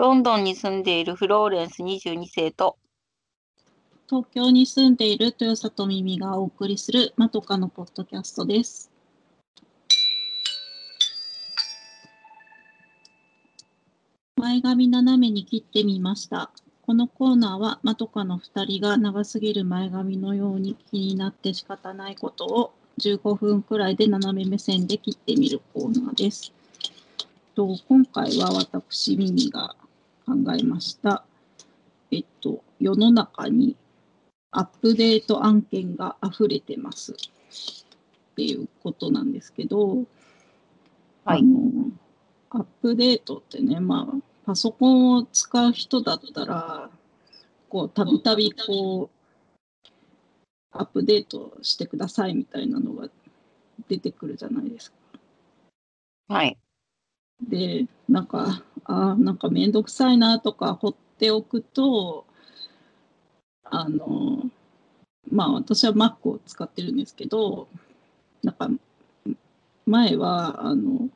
ロンドンに住んでいるフローレンス22世と、東京に住んでいる豊里耳がお送りするまとかのポッドキャストです。前髪斜めに切ってみました。このコーナーはまとかの2人が長すぎる前髪のように気になって仕方ないことを15分くらいで斜め目線で切ってみるコーナーです。と今回は私耳が考えました。えっと、世の中にアップデート案件が溢れてますっていうことなんですけど、はいあのアップデートってね、まあ、パソコンを使う人だったら、こう、たびたびこう、アップデートしてくださいみたいなのが出てくるじゃないですか。はい。で、なんか、あーなんかめんどくさいなとか放っておくと、あの、まあ私は Mac を使ってるんですけど、なんか、前は、あの、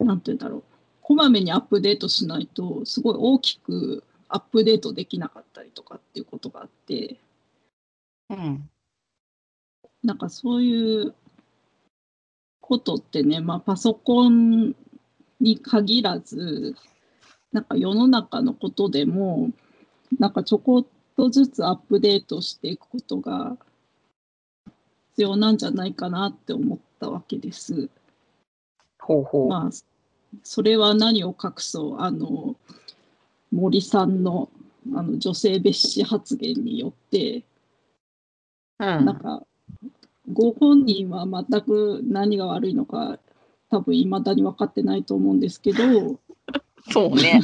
なんて言うんだろう、こまめにアップデートしないと、すごい大きくアップデートできなかったりとかっていうことがあって、うん。なんかそういうことってね、まあ、パソコンに限らず、なんか世の中のことでも、なんかちょこっとずつアップデートしていくことが必要なんじゃないかなって思ったわけです。ほうほう。まあ、それは何を隠そう、あの、森さんのあの女性蔑視発言によって、うんなんか、ご本人は全く何が悪いのか、多分未だに分かってないと思うんですけど、そうね。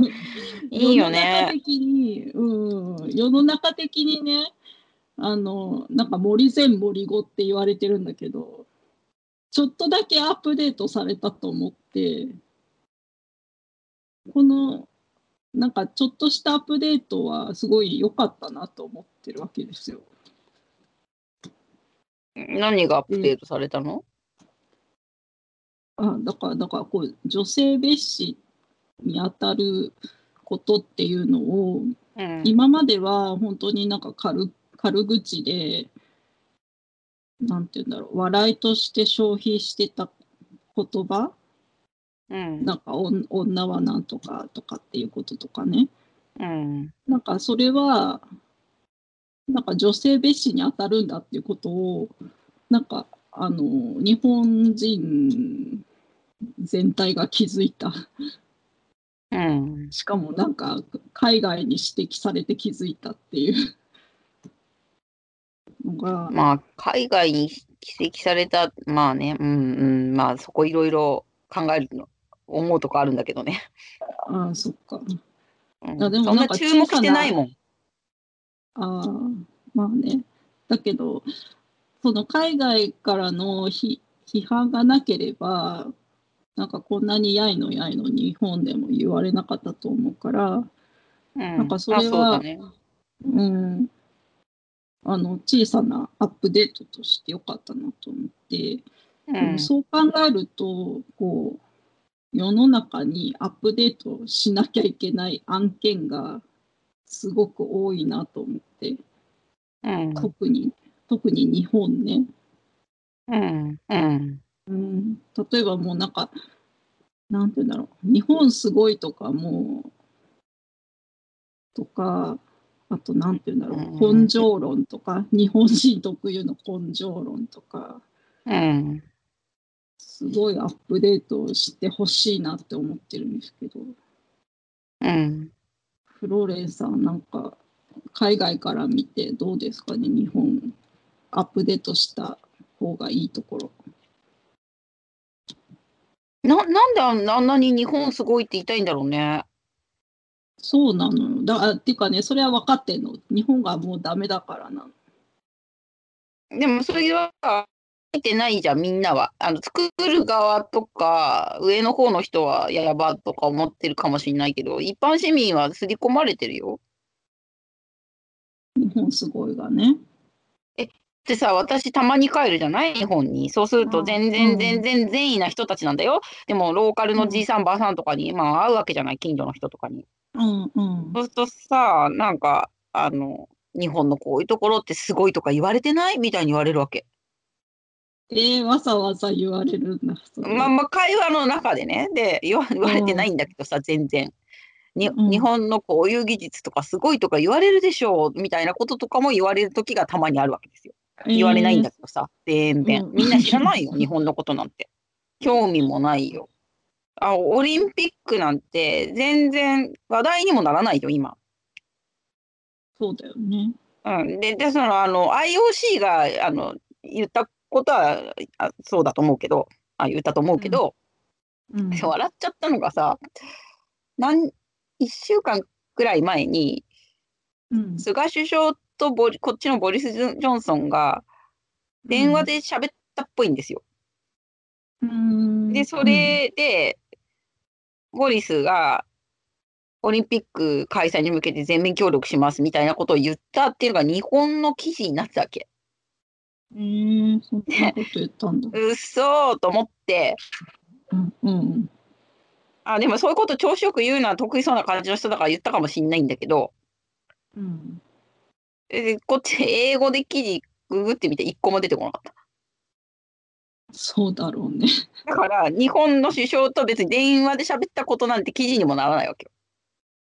いいよ世の中ね。的に、うん、世の中的にね、あの、なんか森前森後って言われてるんだけど、ちょっとだけアップデートされたと思って、この、なんかちょっとしたアップデートはすごい良かったなと思ってるわけですよ。何がアップデートされたの？あだから、だからこう、女性蔑視に当たることっていうのを、うん。今までは本当になんか軽軽口で、なんて言うんだろう、笑いとして消費してた言葉、うん。なんか女はなんとかとかっていうこととかね、うん。なんかそれは、なんか女性蔑視に当たるんだっていうことを、なんかあの日本人全体が気づいた。うん。しかもなんか海外に指摘されて気づいたっていうのが、まあ、海外に指摘された、まあね、うんうん、まあ、そこいろいろ考えるの、思うとこあるんだけどね。ああ、そっか。うんやでもそんなんなか注目してないもん。ああ、まあね。だけど、その海外からの批批判がなければ、なんかこんなにやいのやいの日本でも言われなかったと思うから、うん。なんかそれはうだね。うん、あの小さなアップデートとしてよかったなと思って、でうん。もそう考えるとこう世の中にアップデートしなきゃいけない案件がすごく多いなと思ってうん。特に特に日本ね、うん。うん。うん、例えばもうなんかなんて言うんだろう日本すごいとかもうとかあとなんて言うんだろううん根性論とか日本人特有の根性論とかうん。すごいアップデートしてほしいなって思ってるんですけどうん。フローレンさんなんか海外から見てどうですかね日本アップデートした方がいいところ。な、なんであんなに日本すごいって言いたいんだろうね。そうなのよ。だあっていうかね、それは分かってんの。日本がもうダメだからなの。でもそれは見てないじゃん、みんなは。あの作る側とか、上の方の人はやばとか思ってるかもしれないけど、一般市民は刷り込まれてるよ。日本すごいがね。ってさ、私たまに帰るじゃない？日本に。そうすると全うん然全然善意な人たちなんだよ。でもローカルのじいさんばあさんとかに、まあ会うわけじゃない、近所の人とかに。うんうんそうするとさ、なんか、あの、日本のこういうところってすごいとか言われてない？みたいに言われるわけ。えー、わざわざ言われるんだ。まあまあ会話の中でね。で、言わ言われてないんだけどさ、全然。にうん日本のこういう技術とかすごいとか言われるでしょうみたいなこととかも言われる時がたまにあるわけですよ。言われないんだけどさ、全然う。んみんな知らないよ、日本のことなんて。興味もないよ。あ、オリンピックなんて全然話題にもならないよ、今。そうだよね。うん。で、で、その、あの、IOC が、あの、言ったことは、あそうだと思うけど、あ、言ったと思うけど、うん。笑っちゃったのがさ、なん、一週間くらい前に、うん。菅首相とボリこっちのボリス・ジョンソンが電話で喋ったっぽいんですよ。うん。で、それで、ボリスがオリンピック開催に向けて全面協力しますみたいなことを言ったっていうのが日本の記事になってたわけ。うん。えー、そんなこと言ったんだ。うっそーと思って、うん。うん。あ、でもそういうこと調子よく言うのは得意そうな感じの人だから言ったかもしんないんだけど、うん。でこっち英語で記事ググってみて一個も出てこなかった。そうだろうね。だから日本の首相と別に電話で喋ったことなんて記事にもならないわけよ。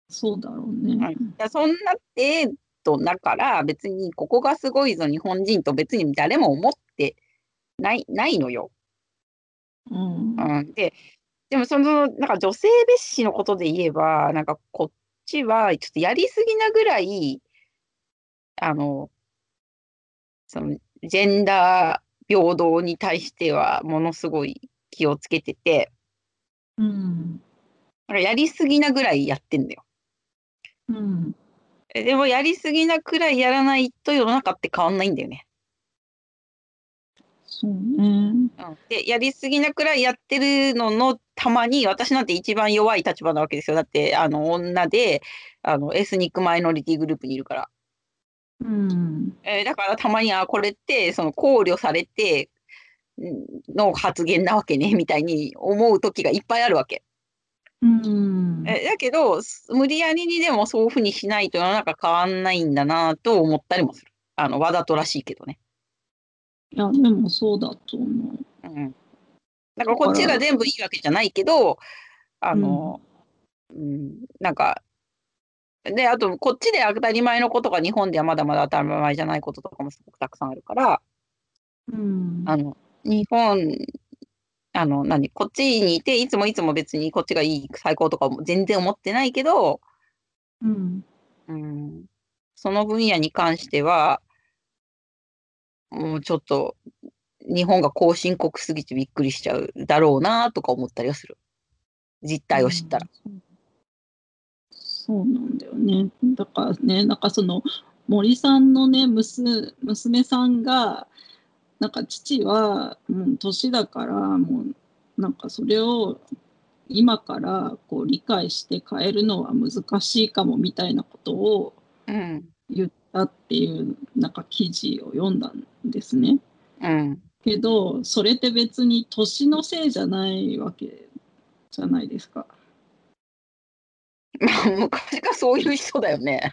そうだろうね。はいいやそんな程度だから別にここがすごいぞ日本人と別に誰も思ってないないのよ。うん。うん、ででもそのなんか女性蔑視のことで言えばなんかこっちはちょっとやりすぎなぐらいあのそのジェンダー平等に対してはものすごい気をつけててうん。やりすぎなぐらいやってんだよ。うん。えでもやりすぎなくらいやらないと世の中って変わんないんだよね。そうね。うん、でやりすぎなくらいやってるののたまに私なんて一番弱い立場なわけですよだってあの女であのエスニックマイノリティグループにいるから、うん。えーだからたまにあこれってその考慮されてんの発言なわけねみたいに思う時がいっぱいあるわけ、うん。えだけどす無理やりにでもそういうふうにしないと世の中変わんないんだなと思ったりもするあのわざとらしいけどね。いや、でもそうだと思う。うん、だからこっちが全部いいわけじゃないけど、あの、うん、なんか、で、あと、こっちで当たり前のことが日本ではまだまだ当たり前じゃないこととかもすごくたくさんあるから、うん。あの、日本、あの、何、こっちにいて、いつもいつも別にこっちがいい、最高とかも全然思ってないけど、うん。うん、その分野に関しては、もうちょっと、日本が後進国すぎてびっくりしちゃうだろうなとか思ったりはする。実態を知ったら。うん。そうなんだよね。だからね、なんかその森さんのね、娘娘さんが、なんか父はもう年だから、もうなんかそれを今からこう理解して変えるのは難しいかもみたいなことをうん。言ったっていうなんか記事を読んだんですね。うん。けどそれって別に年のせいじゃないわけじゃないですか。まあ、昔からそういう人だよね。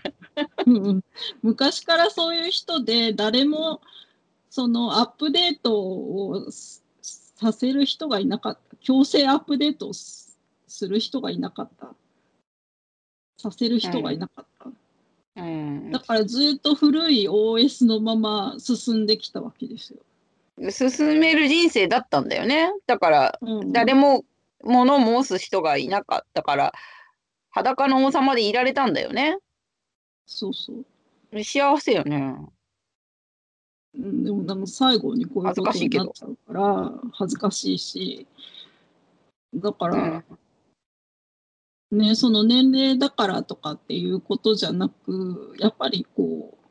うん昔からそういう人で誰もそのアップデートをすさせる人がいなかった強制アップデートをすする人がいなかったさせる人がいなかった、うんだ。からずっと古い OS のまま進んできたわけですよ。進める人生だったんだよね。だから、うん、誰も物申す人がいなかったから、裸の王様でいられたんだよね。そうそう、幸せよね。うん、でもでも最後にこういうことになっちゃうから恥ずかしいしだかうら、ん。ね、その年齢だからとかっていうことじゃなくやっぱりこう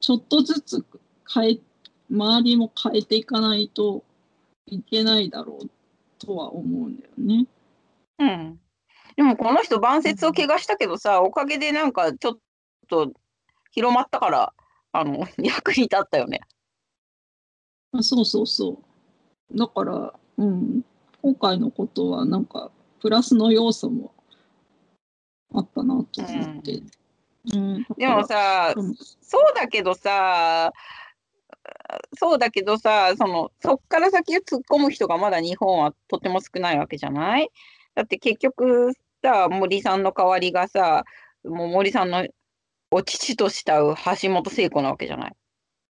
ちょっとずつ変え周りも変えていかないといけないだろうとは思うんだよね。うん。でもこの人晩節を怪我したけどさ、おかげでなんかちょっと広まったからあの、役に立ったよね。あそうそうそう。だから、うん、今回のことはなんかプラスの要素もあったなと思って。うん、だでからもさ、うんそうだけどさ、そうだけどさ、その、そっから先突っ込む人がまだ日本はとても少ないわけじゃない？だって結局さ、森さんの代わりがさ、もう森さんのお父と慕う橋本聖子なわけじゃない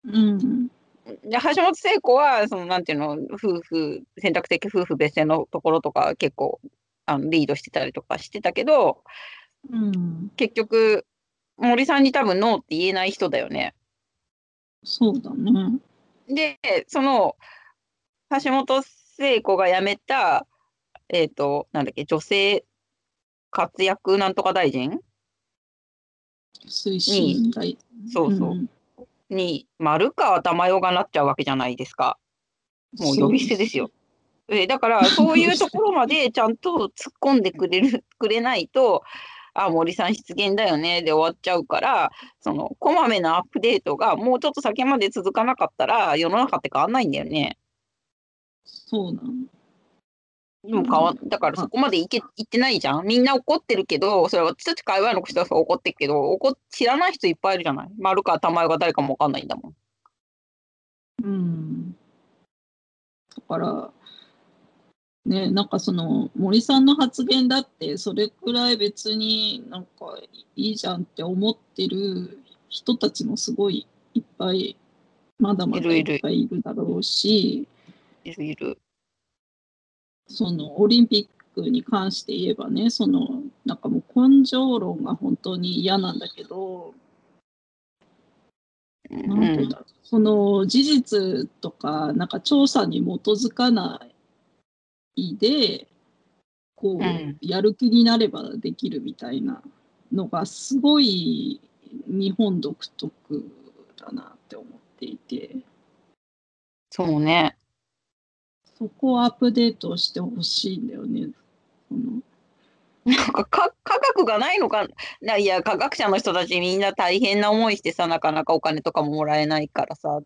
うん、で橋本聖子は、その、なんていうの、夫婦、選択的夫婦別姓のところとか結構、あの、リードしてたりとかしてたけど、うん、結局、森さんに多分ノーって言えない人だよね。そうだね。で、その、橋本聖子が辞めた、えっ、と、なんだっけ、女性活躍なんとか大臣推進大。そうそう。んに、丸川珠代がなっちゃうわけじゃないですか。もう呼び捨てですよ。えだから、そういうところまでちゃんと突っ込んでくれる、くれないと、あ、森さん失言だよね、で終わっちゃうから、その、こまめなアップデートがもうちょっと先まで続かなかったら、世の中って変わんないんだよね。そうなの。でも変わん、だからそこまでいけ、いってないじゃん。みんな怒ってるけど、それは私たち界隈の人は怒ってるけど、怒っ知らない人いっぱいいるじゃない？丸川珠代が誰かもわかんないんだもん。うん。だから、ね、なんかその森さんの発言だってそれくらい別になんかいいじゃんって思ってる人たちもすごいいっぱいまだまだいっぱいいるだろうしいるいる。そのオリンピックに関して言えばねそのなんかもう根性論が本当に嫌なんだけど、ん。その事実とかなんか調査に基づかないでこう、うん。やる気になればできるみたいなのがすごい日本独特だなって思っていて。そうね。そこをアップデートしてほしいんだよね。その。なんかか科学がないのか。ないや科学者の人たちみんな大変な思いしてさなかなかお金とかももらえないからさ。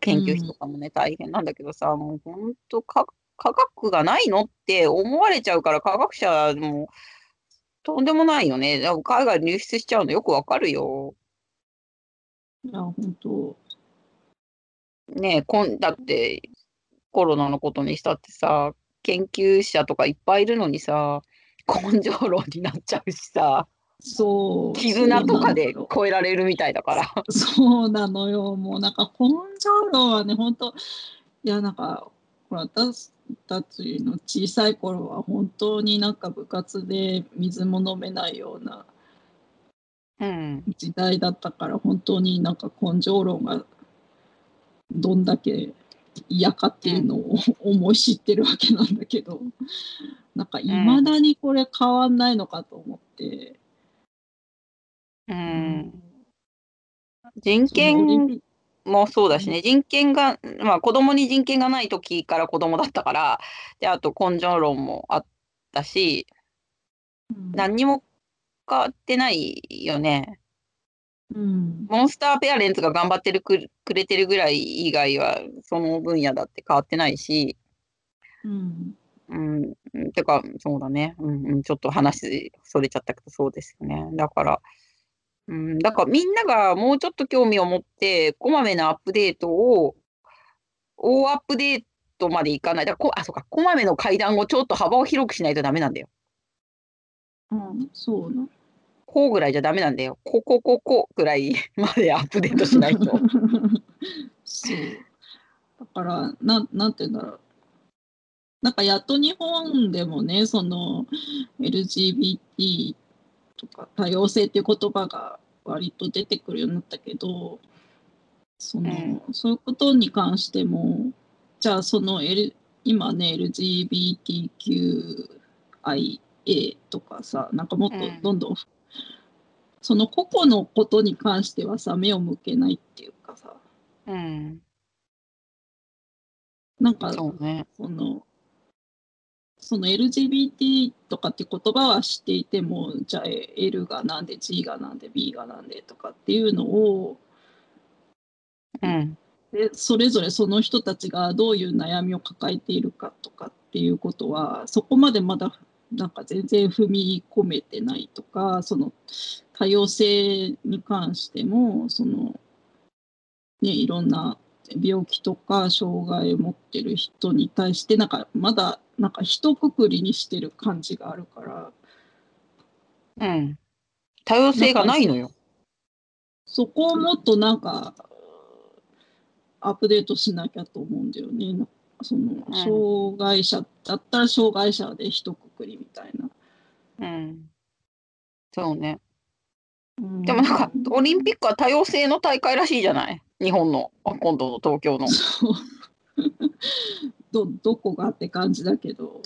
研究費とかもね、大変なんだけどさ。もうほんとか科学がないのって思われちゃうから科学者もとんでもないよね。海外に流出しちゃうのよくわかるよ。いや本当ねえこんだってコロナのことにしたってさ研究者とかいっぱいいるのにさ根性論になっちゃうしさ。そう絆とかで超えられるみたいだから。そうなのよ。もうなんか根性論はね、本当いやなんか、ほら、私たちの小さい頃は本当になんか部活で水も飲めないようなうん。時代だったから、本当になんか根性論がどんだけ嫌かっていうのを思い知ってるわけなんだけど、なんかいまだにこれ変わんないのかと思って。うん。人権もそうだしね、人権が、まあ子供に人権がない時から子供だったから、で、あと根性論もあったし、うん何にも変わってないよね。うん。モンスターペアレンツが頑張ってるくくれてるぐらい以外は、その分野だって変わってないし、うん。うん、うんてか、そうだね。うん、うん、ちょっと話それちゃったけど、そうですよね。だから、うん、だからみんながもうちょっと興味を持って、こまめなアップデートを、大アップデートまでいかない。だからこ、あ、そうか、こまめの階段をちょっと幅を広くしないとダメなんだよ。うん、そうなこうぐらいじゃダメなんだよ。ここ、ここぐらい までアップデートしないと。そう。だから、なん、なんて言うんだろう。なんかやっと日本でもね、その LGBT とか多様性っていう言葉が割と出てくるようになったけど、その、うんそういうことに関しても、じゃあその、L、今ね、LGBTQIA とかさ、なんかもっとうんどんどん、その個々のことに関してはさ、目を向けないっていうかさ、うん、なんかそうね。そのその LGBT とかって言葉は知っていてもじゃあ L がなんで G がなんで B がなんでとかっていうのをうん。でそれぞれその人たちがどういう悩みを抱えているかとかっていうことはそこまでまだなんか全然踏み込めてないとかその多様性に関してもその、ね、いろんな病気とか障害を持ってる人に対してなんかまだなんか一括りにしてる感じがあるからうん。多様性がないのよ。そこをもっとなんかアップデートしなきゃと思うんだよね。なその障害者だったら障害者で一括りみたいな。うん。そうね。うんでもなんか、オリンピックは多様性の大会らしいじゃない？日本の、あ今度の東京の。どどこがって感じだけど、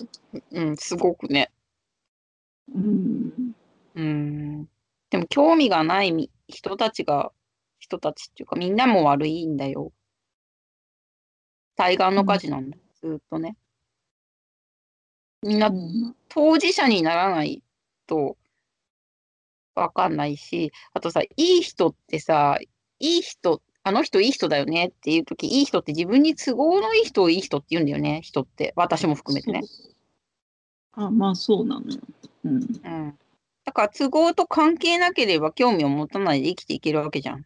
うん、すごくね。うん、うん。でも興味がないみ人たちが、人たちっていうかみんなも悪いんだよ。対岸の火事なんだ、ずーっとね。みんなうん当事者にならないとわかんないし、あとさ、いい人ってさ、いい人、あの人いい人だよねっていうとき、いい人って自分に都合のいい人をいい人って言うんだよね、人って。私も含めてね。あまあそうなのよ。うんうん。だから都合と関係なければ興味を持たないで生きていけるわけじゃん。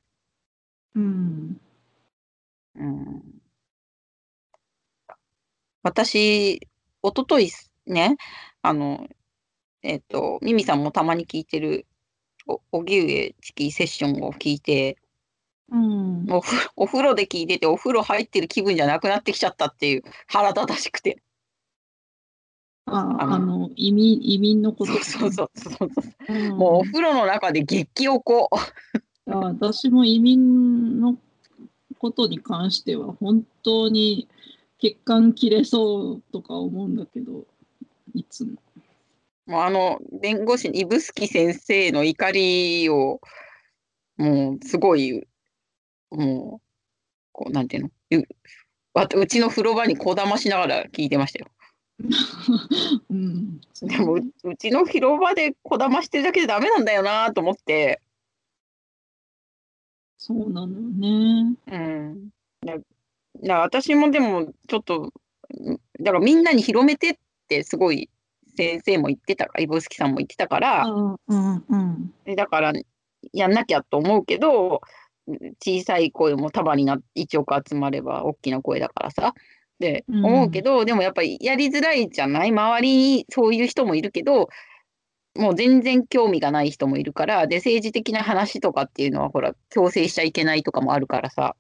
うんうん。私、一昨日ね、あの、えっと、ミミさんもたまに聞いてる、お、おぎゅうえチキセッションを聞いて、うんお風呂お風呂で聞いてて、お風呂入ってる気分じゃなくなってきちゃったっていう腹立たしくて。ああの移民移民のことそうそうそうそうそう。うんもうお風呂の中で激起こ。あ私も移民のことに関しては本当に血管切れそうとか思うんだけどいつも。もうあの、弁護士、指宿先生の怒りを、もうすごい、もう、こう、なんていうの、うわうちの風呂場にこだましながら聞いてましたよ。うん、でもう、うちの風呂場でこだましてるだけでダメなんだよなと思って、そうなのよね。うん。だだ私もでも、ちょっと、んだからみんなに広めてってすごい先生も言ってたから、指宿さんも言ってたから、うんうんうんでだからやんなきゃと思うけど小さい声も束になって1億集まれば大きな声だからさ。でうん。思うけど、でもやっぱりやりづらいじゃない？周りにそういう人もいるけどもう全然興味がない人もいるからで政治的な話とかっていうのはほら強制しちゃいけないとかもあるからさ。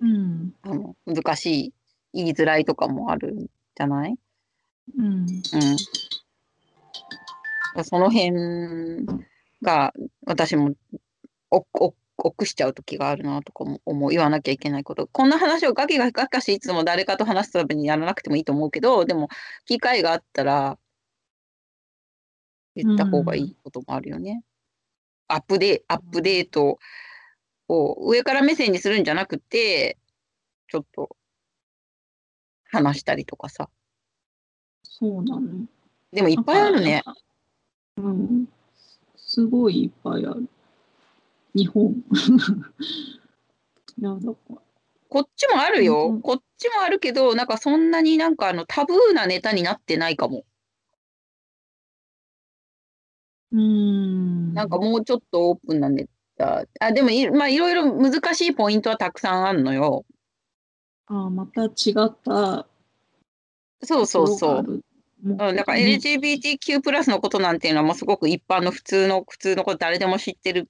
うん。あの難しい言いづらいとかもあるんじゃない？うん。うん、その辺が私もおお臆しちゃう時があるなとかも思う言わなきゃいけないこと。こんな話をガキガキガキガキいつも誰かと話すためにやらなくてもいいと思うけどでも機会があったら言った方がいいこともあるよね。アップデアップデートを上から目線にするんじゃなくてちょっと話したりとかさ。そうなのよ。でもいっぱいあるね。うん。すごいいっぱいある。日本。いや、だから。こっちもあるよ。うんこっちもあるけど、なんかそんなになんかあのタブーなネタになってないかも。うーん。なんかもうちょっとオープンなネタ。あ、でもい、まあいろいろ難しいポイントはたくさんあるのよ。あまた違ったそうそうそう。うん、だからね LGBTQ プラスのことなんていうのはもうすごく一般の普通の、普通のこと誰でも知ってる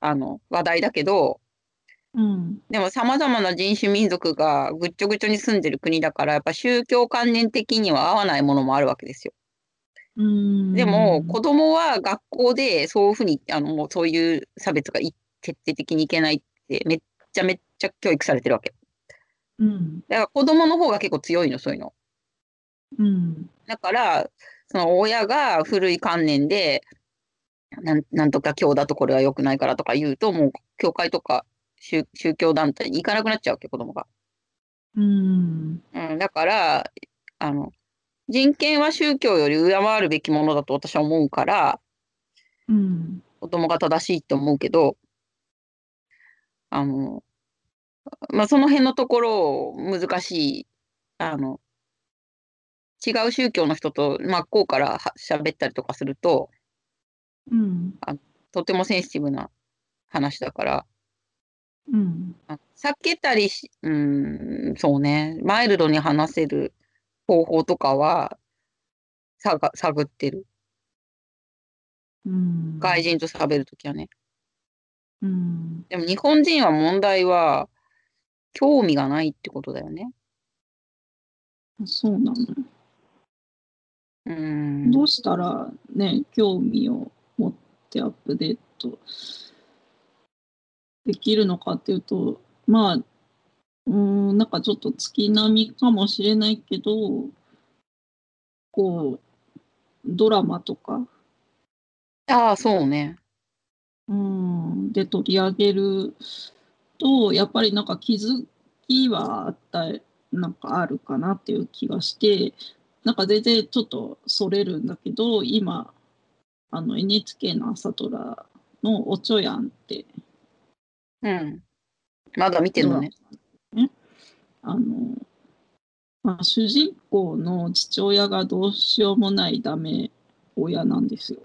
あの話題だけど、うん。でも様々な人種民族がぐっちょぐちょに住んでる国だから、やっぱ宗教観念的には合わないものもあるわけですよ。うーん。でも、子供は学校でそういうふうに、あの、もうそういう差別がい徹底的にいけないって、めっちゃめっちゃ教育されてるわけ。うん。だから子供の方が結構強いの、そういうの。うん。だから、その親が古い観念で、なんなんとか教だとこれは良くないからとか言うと、もう教会とか宗宗教団体に行かなくなっちゃうわけ、子供が。うん。うん、だから、あの、人権は宗教より上回るべきものだと私は思うから、うん。子供が正しいって思うけど、あの、まあ、その辺のところを難しい、あの、違う宗教の人と真っ向からは喋ったりとかすると、うん。とてもセンシティブな話だから、うん。あ避けたりし、うーん、そうね、マイルドに話せる方法とかは、さが探ってる。うん。外人と喋るときはね。うん。でも日本人は問題は、興味がないってことだよね。そうなの。うーん。どうしたらね、興味を持ってアップデートできるのかっていうと、まあ、うーん、なんかちょっと月並みかもしれないけど、こう、ドラマとか、ああ、そうね。うん、で取り上げると、やっぱりなんか気づきはあった、なんかあるかなっていう気がして、なんか全然ちょっとそれるんだけど、今、あの NHK の朝ドラのおちょやんってうん。まだ見てるのね。ね、あの、まあ、主人公の父親がどうしようもないダメ親なんですよ。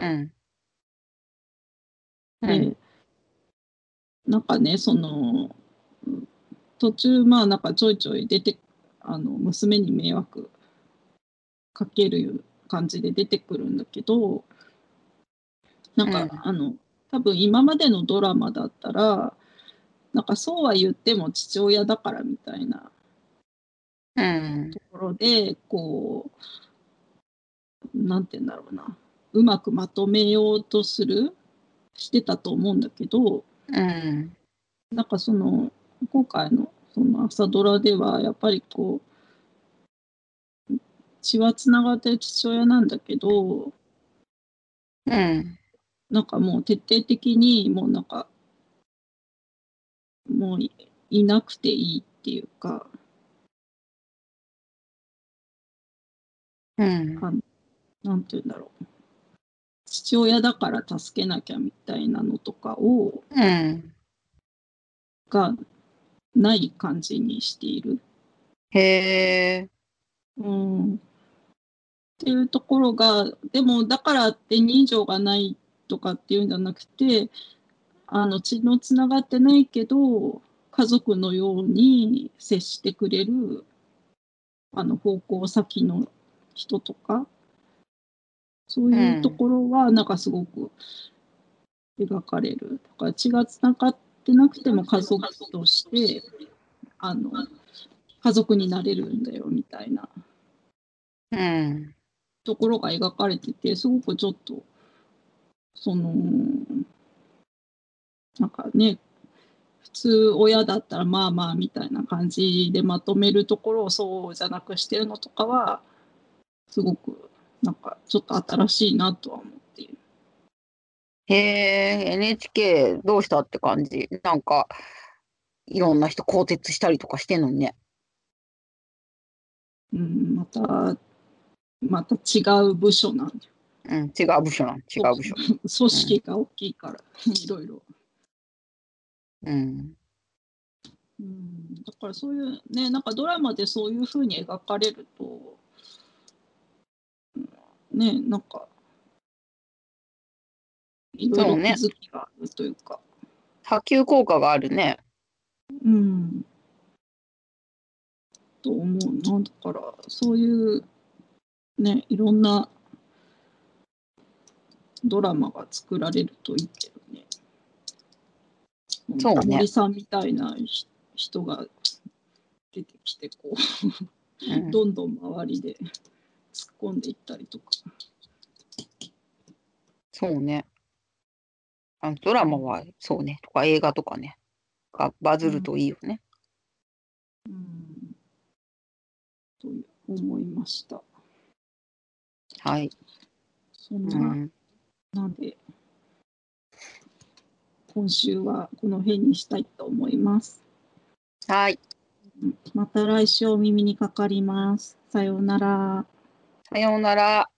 うん。うで、ん。なんかね、その、途中、まあなんかちょいちょい出て、あの、娘に迷惑かける感じで出てくるんだけど、なんか、うんあの、多分今までのドラマだったら、なんかそうは言っても父親だからみたいなうん。ところで、こう、なんて言うんだろうな、うまくまとめようとする、してたと思うんだけど、うん。なんかその今回のその朝ドラではやっぱりこう血はつながってる父親なんだけどうん。なんかもう徹底的にもうなんかもういいなくていいっていうかうん。なんて言うんだろう父親だから助けなきゃみたいなのとかをうん。がない感じにしている。へえ。うんっていうところが、でもだからって人情がないとかっていうんじゃなくて、あの血のつながってないけど、家族のように接してくれるあの方向先の人とか、そういうところはなんかすごく描かれる。だから血がつながってなくても家族として、あの家族になれるんだよみたいなうん。ところが描かれてて、すごくちょっと、その、なんかね、普通親だったらまあまあみたいな感じでまとめるところをそうじゃなくしてるのとかは、すごくなんかちょっと新しいなとは思っている。へえ、NHK どうしたって感じ？なんか、いろんな人更迭したりとかしてんのにね。うん、また、また違う部署なんだよ。うん、違う部署なん、違う部署。組織が大きいから、いろいろ。うん。うん、だからそういうね、なんかドラマでそういうふうに描かれると、うんね、なんか、いろいろ気づきがあるというか、波及効果があるね。うん。と思うな。だから、そういう、ね、いろんなドラマが作られるといいけどね。そうね森さんみたいなひ人が出てきて、こう、うん、どんどん周りで突っ込んでいったりとか。そうね。あのドラマはそうね。とか映画とかね。がバズるといいよね。うん。と思いました。はい。そんな、うん。なんで、今週はこの辺にしたいと思います。はい。また来週お耳にかかります。さようなら。さようなら。